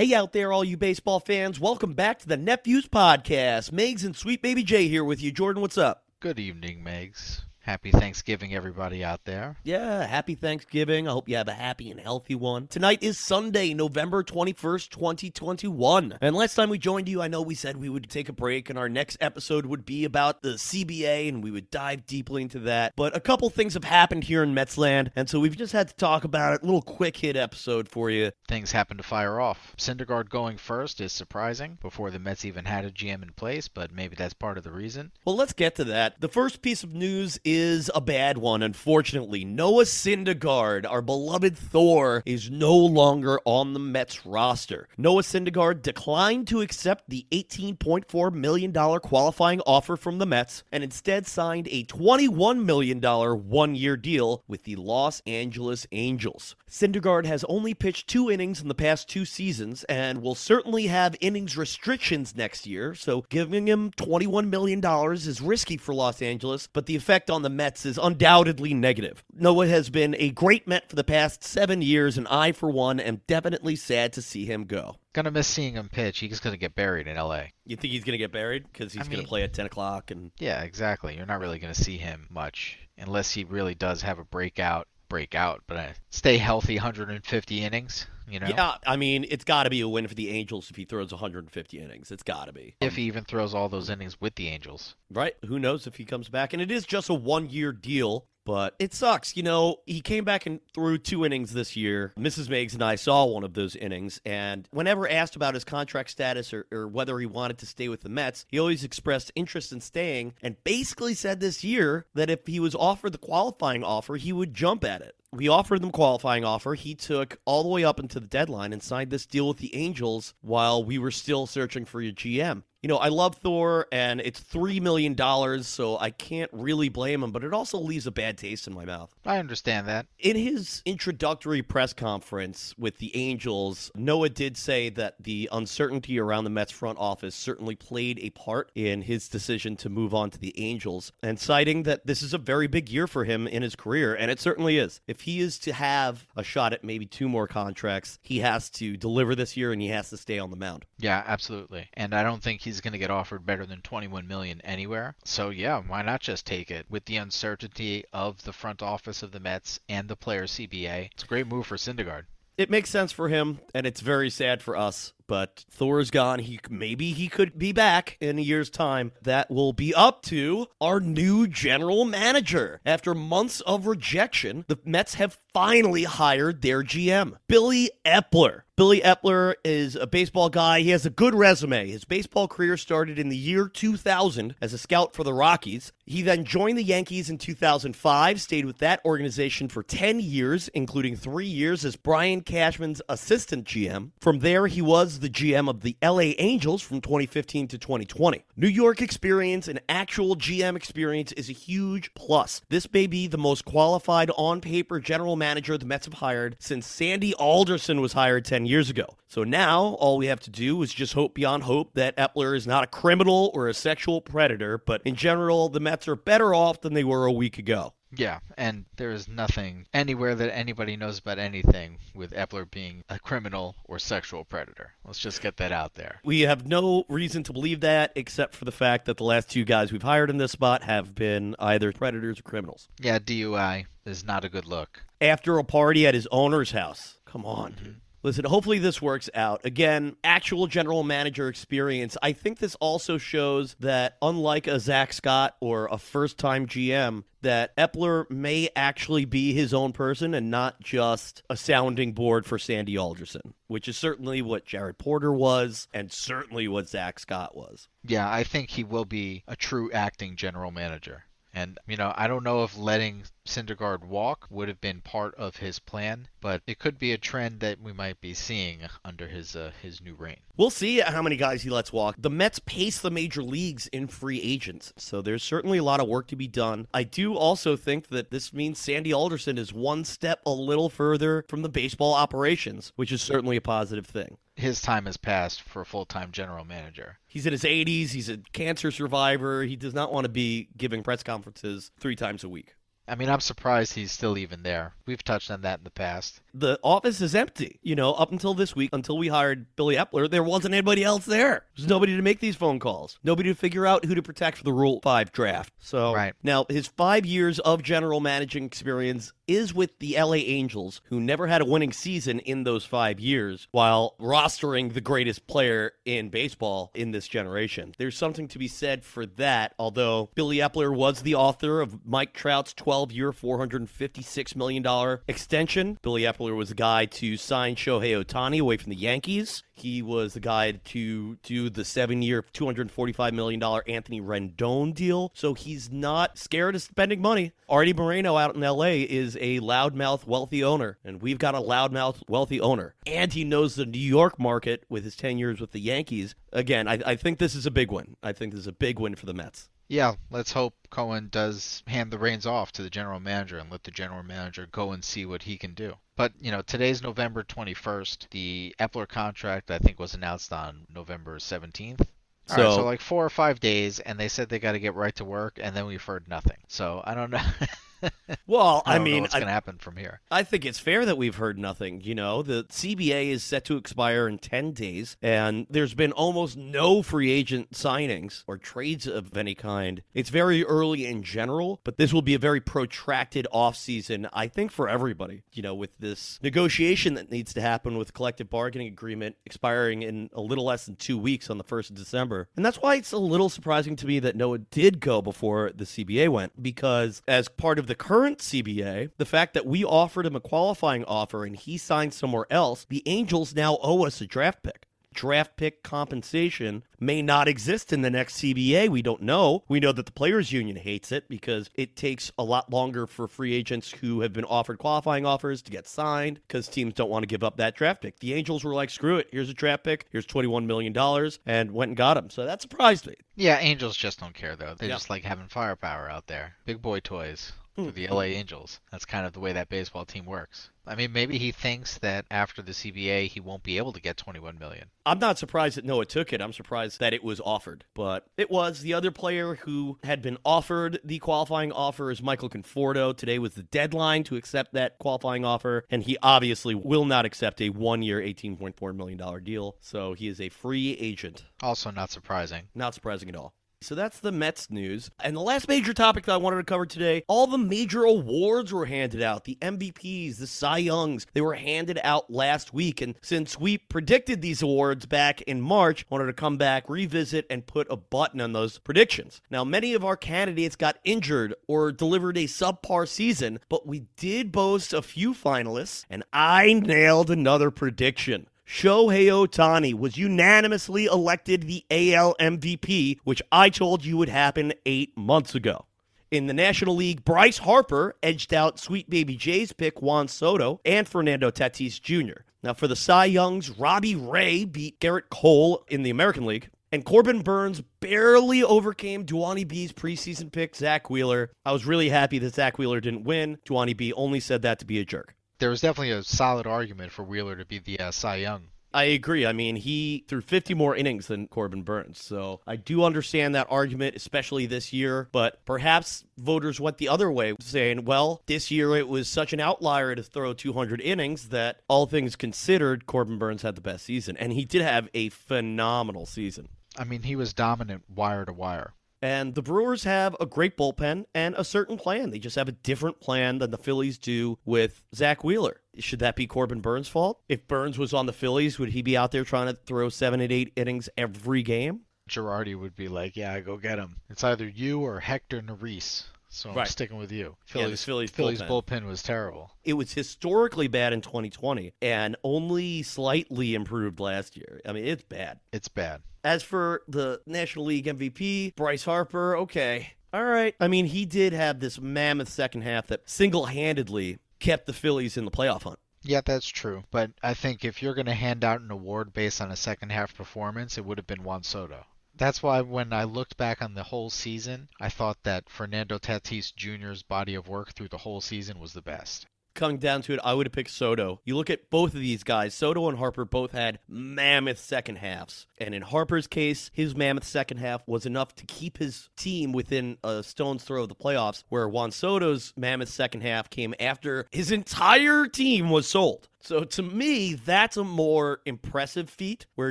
Hey out there, all you baseball fans. Welcome back to the Nephews Podcast. Megs and Sweet Baby J here with you. Jordan, what's up? Good evening, Megs. Happy Thanksgiving, everybody out there. Yeah, happy Thanksgiving. I hope you have a happy and healthy one. Tonight is Sunday, November 21st, 2021. And last time we joined you, I know we said we would take a break and our next episode would be about the CBA and we would dive deeply into that. But a couple things have happened here in Metsland, and so we've just had to talk about it. A little quick hit episode for you. Things happen to fire off. Syndergaard going first is surprising before the Mets even had a GM in place, but maybe that's part of the reason. Well, let's get to that. The first piece of news is a bad one, unfortunately. Noah Syndergaard, our beloved Thor, is no longer on the Mets roster. Noah Syndergaard declined to accept the $18.4 million qualifying offer from the Mets and instead signed a $21 million one year deal with the Los Angeles Angels. Syndergaard has only pitched two innings in the past two seasons and will certainly have innings restrictions next year, so giving him $21 million is risky for Los Angeles, but the effect on the Mets is undoubtedly negative. Noah has been a great Met for the past seven years, and I, for one, am definitely sad to see him go. Gonna miss seeing him pitch. He's gonna get buried in LA. You think he's going to get buried because he's I going to mean- play at 10 o'clock? And Yeah, exactly. You're not really gonna see him much unless he really does have a breakout. Breakout, but uh, stay healthy, 150 innings. You know, yeah, I mean, it's got to be a win for the Angels if he throws 150 innings. It's got to be. if he even throws all those innings with the Angels. Right? Who knows if he comes back? And it is just a one year deal, but it sucks. You know, he came back and threw two innings this year. Mrs. Meigs and I saw one of those innings. And whenever asked about his contract status or, or whether he wanted to stay with the Mets, he always expressed interest in staying and basically said this year that if he was offered the qualifying offer, he would jump at it. We offered him qualifying offer. He took all the way up into the deadline and signed this deal with the Angels while we were still searching for your GM. You know, I love Thor, and it's $3 million, so I can't really blame him, but it also leaves a bad taste in my mouth. I understand that. In his introductory press conference with the Angels, Noah did say that the uncertainty around the Mets front office certainly played a part in his decision to move on to the Angels, and citing that this is a very big year for him in his career, and it certainly is. If he is to have a shot at maybe two more contracts, he has to deliver this year and he has to stay on the mound. Yeah, absolutely. And I don't think he's going to get offered better than 21 million anywhere. So yeah, why not just take it? With the uncertainty of the front office of the Mets and the player CBA, it's a great move for Syndergaard. It makes sense for him, and it's very sad for us. But Thor's gone. He maybe he could be back in a year's time. That will be up to our new general manager. After months of rejection, the Mets have finally hired their GM, Billy Eppler. Billy Eppler is a baseball guy. He has a good resume. His baseball career started in the year 2000 as a scout for the Rockies. He then joined the Yankees in 2005, stayed with that organization for 10 years, including three years as Brian Cashman's assistant GM. From there, he was the GM of the LA Angels from 2015 to 2020. New York experience and actual GM experience is a huge plus. This may be the most qualified on paper general manager the Mets have hired since Sandy Alderson was hired 10 years ago. So now all we have to do is just hope beyond hope that Eppler is not a criminal or a sexual predator, but in general, the Mets are better off than they were a week ago. Yeah, and there is nothing anywhere that anybody knows about anything with Eppler being a criminal or sexual predator. Let's just get that out there. We have no reason to believe that except for the fact that the last two guys we've hired in this spot have been either predators or criminals. Yeah, DUI is not a good look. After a party at his owner's house. Come on, dude. Mm-hmm. Listen, hopefully this works out. Again, actual general manager experience. I think this also shows that, unlike a Zach Scott or a first time GM, that Eppler may actually be his own person and not just a sounding board for Sandy Alderson, which is certainly what Jared Porter was and certainly what Zach Scott was. Yeah, I think he will be a true acting general manager. And, you know, I don't know if letting Syndergaard walk would have been part of his plan, but it could be a trend that we might be seeing under his uh, his new reign. We'll see how many guys he lets walk. The Mets pace the major leagues in free agents, so there's certainly a lot of work to be done. I do also think that this means Sandy Alderson is one step a little further from the baseball operations, which is certainly a positive thing. His time has passed for a full-time general manager. He's in his 80s, he's a cancer survivor. He does not want to be giving press conferences three times a week. I mean, I'm surprised he's still even there. We've touched on that in the past. The office is empty. You know, up until this week, until we hired Billy Eppler, there wasn't anybody else there. There's nobody to make these phone calls, nobody to figure out who to protect for the Rule 5 draft. So Right. now his five years of general managing experience is with the LA Angels, who never had a winning season in those five years, while rostering the greatest player in baseball in this generation. There's something to be said for that, although Billy Eppler was the author of Mike Trout's 12 year, $456 million extension. Billy Eppler was the guy to sign Shohei Ohtani away from the Yankees. He was the guy to do the seven year, $245 million Anthony Rendon deal. So he's not scared of spending money. Artie Moreno out in LA is a loudmouth, wealthy owner, and we've got a loudmouth, wealthy owner. And he knows the New York market with his 10 years with the Yankees. Again, I, I think this is a big win. I think this is a big win for the Mets. Yeah, let's hope Cohen does hand the reins off to the general manager and let the general manager go and see what he can do. But, you know, today's November 21st. The Eppler contract, I think, was announced on November 17th. All right, So- so like four or five days, and they said they got to get right to work, and then we've heard nothing. So I don't know. Well, I, I, mean, what's going to happen from here. I think it's fair that we've heard nothing. You know, the CBA is set to expire in 10 days, and there's been almost no free agent signings or trades of any kind. It's very early in general, but this will be a very protracted offseason, I think, for everybody. You know, with this negotiation that needs to happen with collective bargaining agreement expiring in a little less than two weeks on the 1st of December. And that's why it's a little surprising to me that Noah did go before the CBA went, because as part of the current CBA, the fact that we offered him a qualifying offer and he signed somewhere else, the Angels now owe us a draft pick. Draft pick compensation may not exist in the next CBA. We don't know. We know that the Players Union hates it because it takes a lot longer for free agents who have been offered qualifying offers to get signed because teams don't want to give up that draft pick. The Angels were like, screw it. Here's a draft pick. Here's $21 million and went and got him. So that surprised me. Yeah, Angels just don't care, though. They Yeah. just like having firepower out there. Big boy toys Hmm. for the LA Angels. That's kind of the way that baseball team works. I mean, maybe he thinks that after the CBA, he won't be able to get 21 million. I'm not surprised that Noah took it. I'm surprised that it was offered. But it was. The other player who had been offered the qualifying offer is Michael Conforto. Today was the deadline to accept that qualifying offer, and he obviously will not accept a one year, $18.4 million deal. So he is a free agent. Also, not surprising. Not surprising at all. So that's the Mets news. And the last major topic that I wanted to cover today all the major awards were handed out the MVPs, the Cy Youngs. They were handed out last week. And since we predicted these awards back in March, I wanted to come back, revisit, and put a button on those predictions. Now, many of our candidates got injured or delivered a subpar season, but we did boast a few finalists, and I nailed another prediction. Shohei Ohtani was unanimously elected the AL MVP, which I told you would happen eight months ago. In the National League, Bryce Harper edged out Sweet Baby J's pick Juan Soto and Fernando Tatis Jr. Now, for the Cy Youngs, Robbie Ray beat Gerrit Cole in the American League, and Corbin Burnes barely overcame Duani B's preseason pick, Zach Wheeler. I was really happy that Zach Wheeler didn't win. Duani B only said that to be a jerk. There was definitely a solid argument for Wheeler to be the uh, Cy Young. I agree. I mean, he threw 50 more innings than Corbin Burnes. So I do understand that argument, especially this year. But perhaps voters went the other way, saying, well, this year it was such an outlier to throw 200 innings that all things considered, Corbin Burnes had the best season. And he did have a phenomenal season. I mean, he was dominant wire to wire. And the Brewers have a great bullpen and a certain plan. They just have a different plan than the Phillies do with Zach Wheeler. Should that be Corbin Burnes' fault? If Burnes was on the Phillies, would he be out there trying to throw seven and eight innings every game? Girardi would be like, "Yeah, go get him. It's either you or Hector Neris." So I'm Right. sticking with you. Yeah, the Phillies Phillies bullpen. bullpen was terrible. It was historically bad in 2020 and only slightly improved last year. I mean, it's bad. It's bad. As for the National League MVP, Bryce Harper, okay. All right. I mean, he did have this mammoth second half that single handedly kept the Phillies in the playoff hunt. Yeah, that's true. But I think if you're going to hand out an award based on a second half performance, it would have been Juan Soto. That's why when I looked back on the whole season, I thought that Fernando Tatis Jr.'s body of work through the whole season was the best. Coming down to it, I would have picked Soto. You look at both of these guys, Soto and Harper both had mammoth second halves. And in Harper's case, his mammoth second half was enough to keep his team within a stone's throw of the playoffs, where Juan Soto's mammoth second half came after his entire team was sold. So to me, that's a more impressive feat where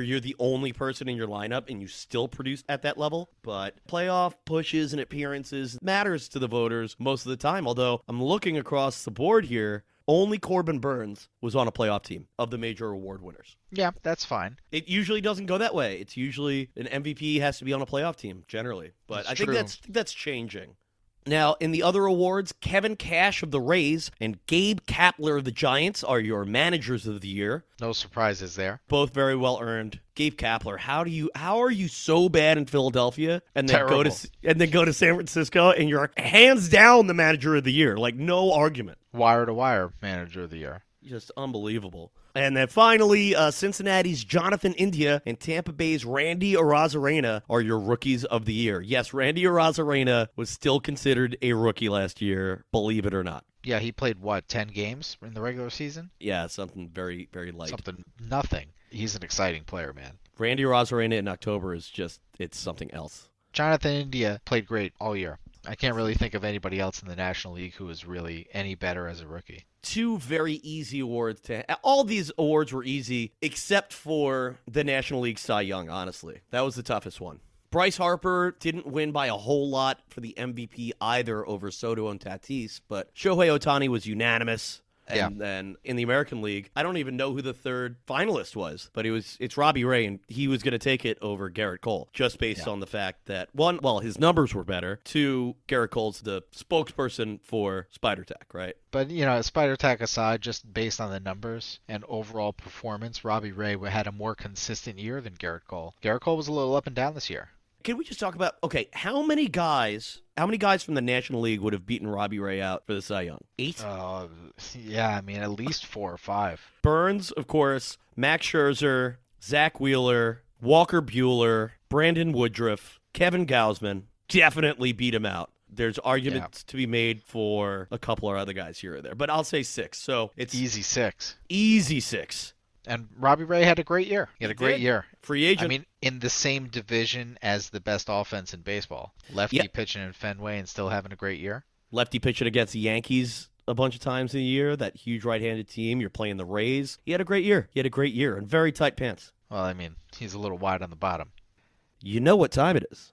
you're the only person in your lineup and you still produce at that level. But playoff pushes and appearances matters to the voters most of the time. Although I'm looking across the board here, only Corbin Burnes was on a playoff team of the major award winners. Yeah, that's fine. It usually doesn't go that way. It's usually an MVP has to be on a playoff team generally. But I think true. that's that's changing. Now, in the other awards, Kevin Cash of the Rays and Gabe Kapler of the Giants are your managers of the year. No surprises there. Both very well earned. Gabe Kapler, how do you how are you so bad in Philadelphia and then go to and then go to San Francisco and you're hands down the manager of the year, like no argument. Wire to wire manager of the year. Just unbelievable. And then finally, uh, Cincinnati's Jonathan India and Tampa Bay's Randy Arozarena are your rookies of the year. Yes, Randy Arozarena was still considered a rookie last year, believe it or not. Yeah, he played what, 10 games in the regular season? Yeah, something very, very light. Something, nothing. He's an exciting player, man. Randy Arozarena in October is just, it's something else. Jonathan India played great all year. I can't really think of anybody else in the National League who was really any better as a rookie. Two very easy awards to all these awards were easy except for the National League Cy Young, honestly. That was the toughest one. Bryce Harper didn't win by a whole lot for the MVP either over Soto and Tatis, but Shohei Ohtani was unanimous. And then in the American League, I don't even know who the third finalist was, but it was it's Robbie Ray, and he was going to take it over Gerrit Cole, just based Yeah. on the fact that one, well, his numbers were better. Two, Gerrit Cole's the spokesperson for Spider Tack, right? But, you know, Spider Tack aside, just based on the numbers and overall performance, Robbie Ray had a more consistent year than Gerrit Cole. Gerrit Cole was a little up and down this year. Can we just talk about okay? How many guys? How many guys from the National League would have beaten Robbie Ray out for the Cy Young? Eight. Uh, yeah, I mean, at least four or five. Burnes, of course. Max Scherzer, Zach Wheeler, Walker Buehler, Brandon Woodruff, Kevin Gausman definitely beat him out. There's arguments to be made for a couple of other guys here or there, but I'll say six. So it's Easy six. easy six. And Robbie Ray had a great year. He had He a great did. year. Free agent. I mean, in the same division as the best offense in baseball. Lefty Yeah. pitching in Fenway and still having a great year. lefty pitching against the Yankees a bunch of times in a year. That huge right-handed team. You're playing the Rays. He had a great year. He had a great year and very tight pants. Well, I mean, he's a little wide on the bottom. You know what time it is.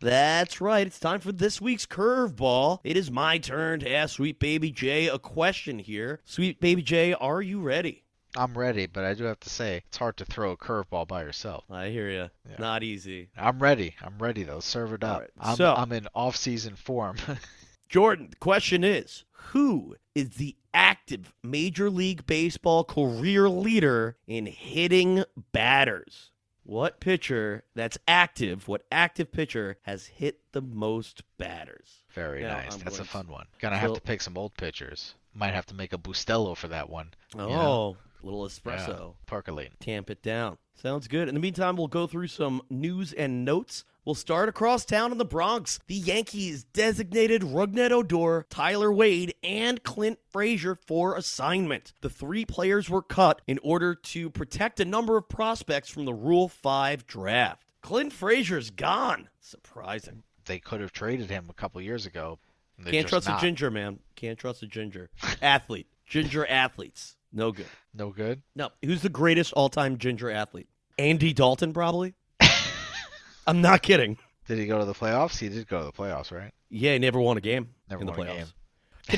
That's right. It's time for this week's curveball. It is my turn to ask Sweet Baby J a question here. Sweet Baby J, are you ready? I'm ready, but I do have to say, it's hard to throw a curveball by yourself. I hear you. Yeah. Not easy. I'm ready. I'm ready though. Serve it up. right, I'm, so- I'm in off-season form. Jordan, the question is Who is the active Major League Baseball career leader in hitting batters? What pitcher that's active, what active pitcher has hit the most batters? Very Now, nice. I'm That's a going to- fun one. Gonna have So- to pick some old pitchers. Might have to make a Bustelo for that one. Oh, know? Little espresso. Percolate. Tamp it down. Sounds good. In the meantime, we'll go through some news and notes. We'll start across town in the Bronx. The Yankees designated Rougned Odor, Tyler Wade, and Clint Frazier for assignment. The three players were cut in order to protect a number of prospects from the Rule 5 draft. Clint Frazier's gone. Surprising. They could have traded him a couple years ago. Can't trust not. a ginger, man. Can't trust a ginger. Athlete. Ginger athletes. No good. No good. No, who's the greatest all-time ginger athlete? Andy Dalton, probably. I'm not kidding. Did he go to the playoffs? He did go to the playoffs, right? Yeah, he never won a game Never in the won a playoffs. game.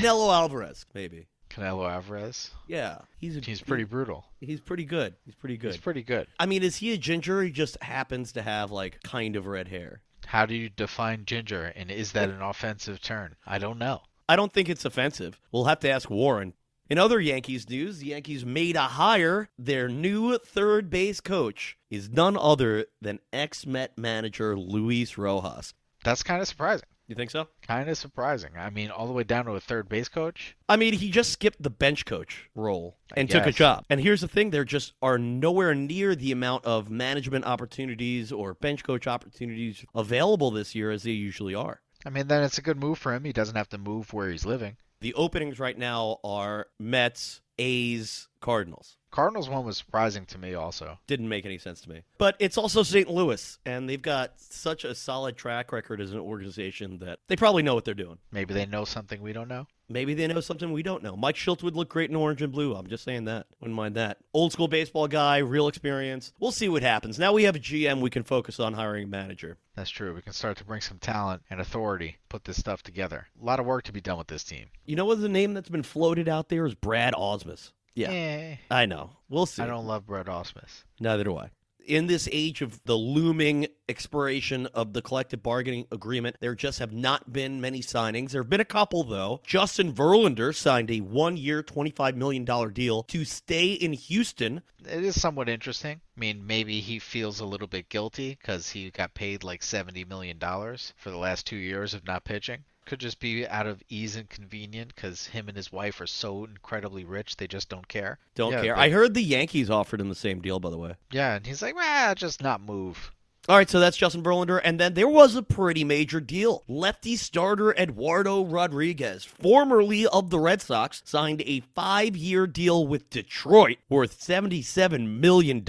Canelo Alvarez, maybe. Canelo Alvarez. Yeah, he's a, He's pretty brutal. He's pretty good. He's pretty good. He's pretty good. I mean, is he a ginger? He just happens to have like kind of red hair. How do you define ginger, and is that an offensive turn? I don't know. I don't think it's offensive. We'll have to ask Warren. In other Yankees news, the Yankees made a hire. Their new third base coach is none other than ex Met manager Luis Rojas. That's kind of surprising. You think so? Kind of surprising. I mean, all the way down to a third base coach. I mean, he just skipped the bench coach role and took a job. And here's the thing there just are nowhere near the amount of management opportunities or bench coach opportunities available this year as they usually are. I mean, then it's a good move for him. He doesn't have to move where he's living. The openings right now are Mets, A's, Cardinals. Cardinals one was surprising to me also. Didn't make any sense to me. But it's also St. Louis, and they've got such a solid track record as an organization that they probably know what they're doing. Maybe they know something we don't know. Maybe they know something we don't know. Mike Shildt would look great in orange and blue. I'm just saying that. Wouldn't mind that. Old school baseball guy, real experience. We'll see what happens. Now we have a GM, we can focus on hiring a manager. That's true. We can start to bring some talent and authority, put this stuff together. A lot of work to be done with this team. You know what the name that's been floated out there is Brad Ausmus. Yeah, Eh, I know. We'll see. I don't love Brad Ausmus. Neither do I. In this age of the looming expiration of the collective bargaining agreement, there just have not been many signings. There have been a couple, though. Justin Verlander signed a one year, $25 million deal to stay in Houston. It is somewhat interesting. I mean, maybe he feels a little bit guilty because he got paid like $70 million for the last two years of not pitching. Could just be out of ease and convenience because him and his wife are so incredibly rich they just don't care. Don't Yeah, care. but- I heard the Yankees offered him the same deal, by the way. Yeah, and he's like, well, just not move. All right, so that's Justin Verlander. And then there was a pretty major deal. Lefty starter Eduardo Rodriguez, formerly of the Red Sox, signed a five year deal with Detroit worth $77 million.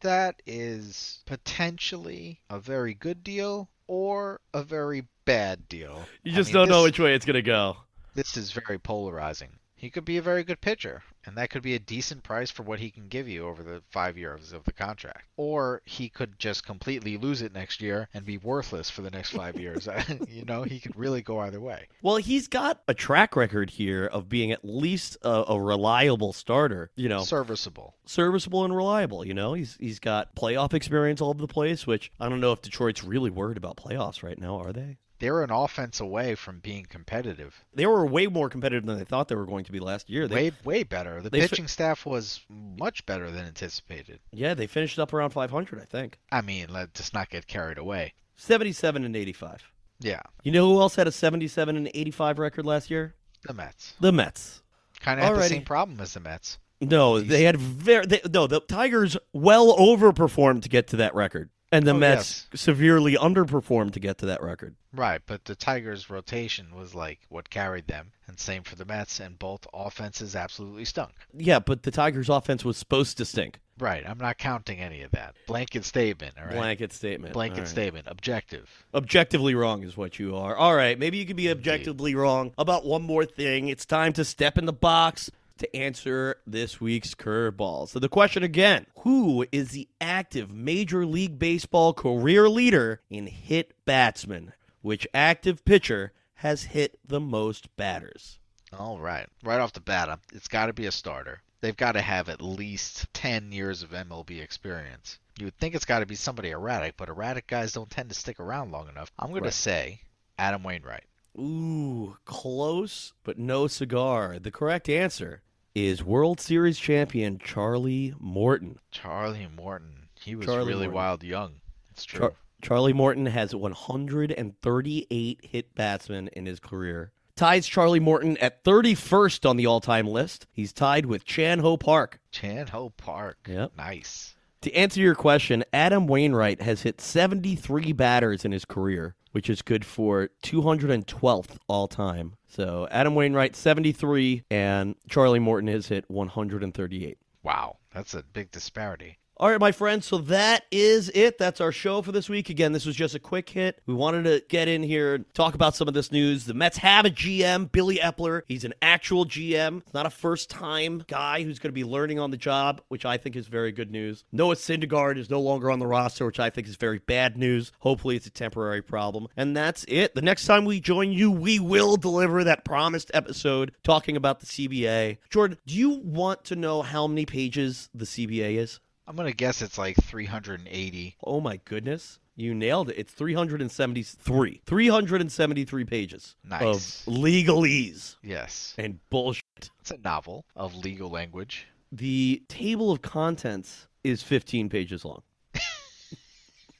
That is potentially a very good deal or a very bad deal. You I just mean, don't know this- which way it's going to go. This is very polarizing. He could be a very good pitcher, and that could be a decent price for what he can give you over the five years of the contract. Or he could just completely lose it next year and be worthless for the next five years. you know, he could really go either way. Well, he's got a track record here of being at least a, a reliable starter, you know, Serviceable. serviceable and reliable. You know, he's he's got playoff experience all over the place, which I don't know if Detroit's really worried about playoffs right now, are they? They're an offense away from being competitive. They were way more competitive than they thought they were going to be last year. They, Way, way better. The they fi- pitching staff was much better than anticipated. yeah, they finished up around 500, I think. I mean, let's just not get carried away. 77 and 85. Yeah, You know who else had a 77 and 85 record last year? the Mets The Mets. kind of had the same problem as the Mets. No, they had very they, no. The Tigers well overperformed to get to that record, and the Oh, Mets severely underperformed to get to that record. Right, but the Tigers' rotation was like what carried them, and same for the Mets, and both offenses absolutely stunk. Yeah, but the Tigers' offense was supposed to stink. Right, I'm not counting any of that. Blanket statement, all right? Blanket statement. Blanket right. statement, objective. Objectively wrong is what you are. All right, maybe you can be objectively wrong about one more thing. It's time to step in the box to answer this week's curveball. So the question again, who is the active Major League Baseball career leader in hit batsmen? Which active pitcher has hit the most batters? All right, right off the bat, it's got to be a starter. They've got to have at least 10 years of MLB experience. You would think it's got to be somebody erratic, but erratic guys don't tend to stick around long enough. I'm going Right. to say Adam Wainwright. Ooh, close, but no cigar. The correct answer is World Series champion Charlie Morton. Charlie Morton. He was Charlie really Morton. wild young. It's true. Char- Charlie Morton has 138 hit batsmen in his career. Ties Charlie Morton at 31st on the all-time list. He's tied with Chan Ho Park. Chan Ho Park. Yep. Nice. To answer your question, Adam Wainwright has hit 73 batters in his career, which is good for 212th all time. So Adam Wainwright 73 and Charlie Morton has hit 138. Wow. That's a big disparity. All right, my friends. So that is it. That's our show for this week. Again, this was just a quick hit. We wanted to get in here and talk about some of this news. The Mets have a GM, Billy Eppler. He's an actual GM, not a first time guy who's going to be learning on the job, which I think is very good news. Noah Syndergaard is no longer on the roster, which I think is very bad news. Hopefully, it's a temporary problem. And that's it. The next time we join you, we will deliver that promised episode talking about the CBA. Jordan, do you want to know how many pages the CBA is? I'm going to guess it's like 380. Oh my goodness. You nailed it. It's 373. 373 pages Nice. of legalese Yes. and bullshit. It's a novel of legal language. The table of contents is 15 pages long.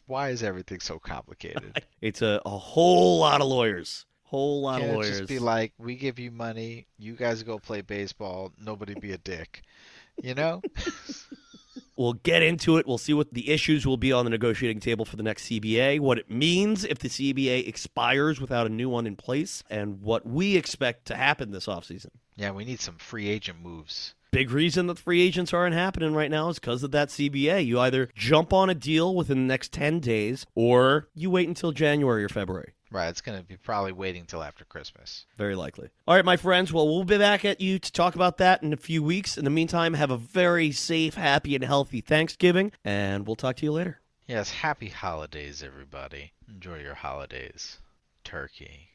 Why is everything so complicated? It's a, a whole lot of lawyers. Whole lot Can't of lawyers. just be like, we give you money, you guys go play baseball, nobody be a dick. You know? We'll get into it. We'll see what the issues will be on the negotiating table for the next CBA, what it means if the CBA expires without a new one in place, and what we expect to happen this offseason. Yeah, we need some free agent moves. Big reason that free agents aren't happening right now is because of that CBA. You either jump on a deal within the next 10 days or you wait until January or February. Right, it's going to be probably waiting till after Christmas. Very likely. All right, my friends. Well, we'll be back at you to talk about that in a few weeks. In the meantime, have a very safe, happy, and healthy Thanksgiving, and we'll talk to you later. Yes, happy holidays, everybody. Enjoy your holidays. Turkey.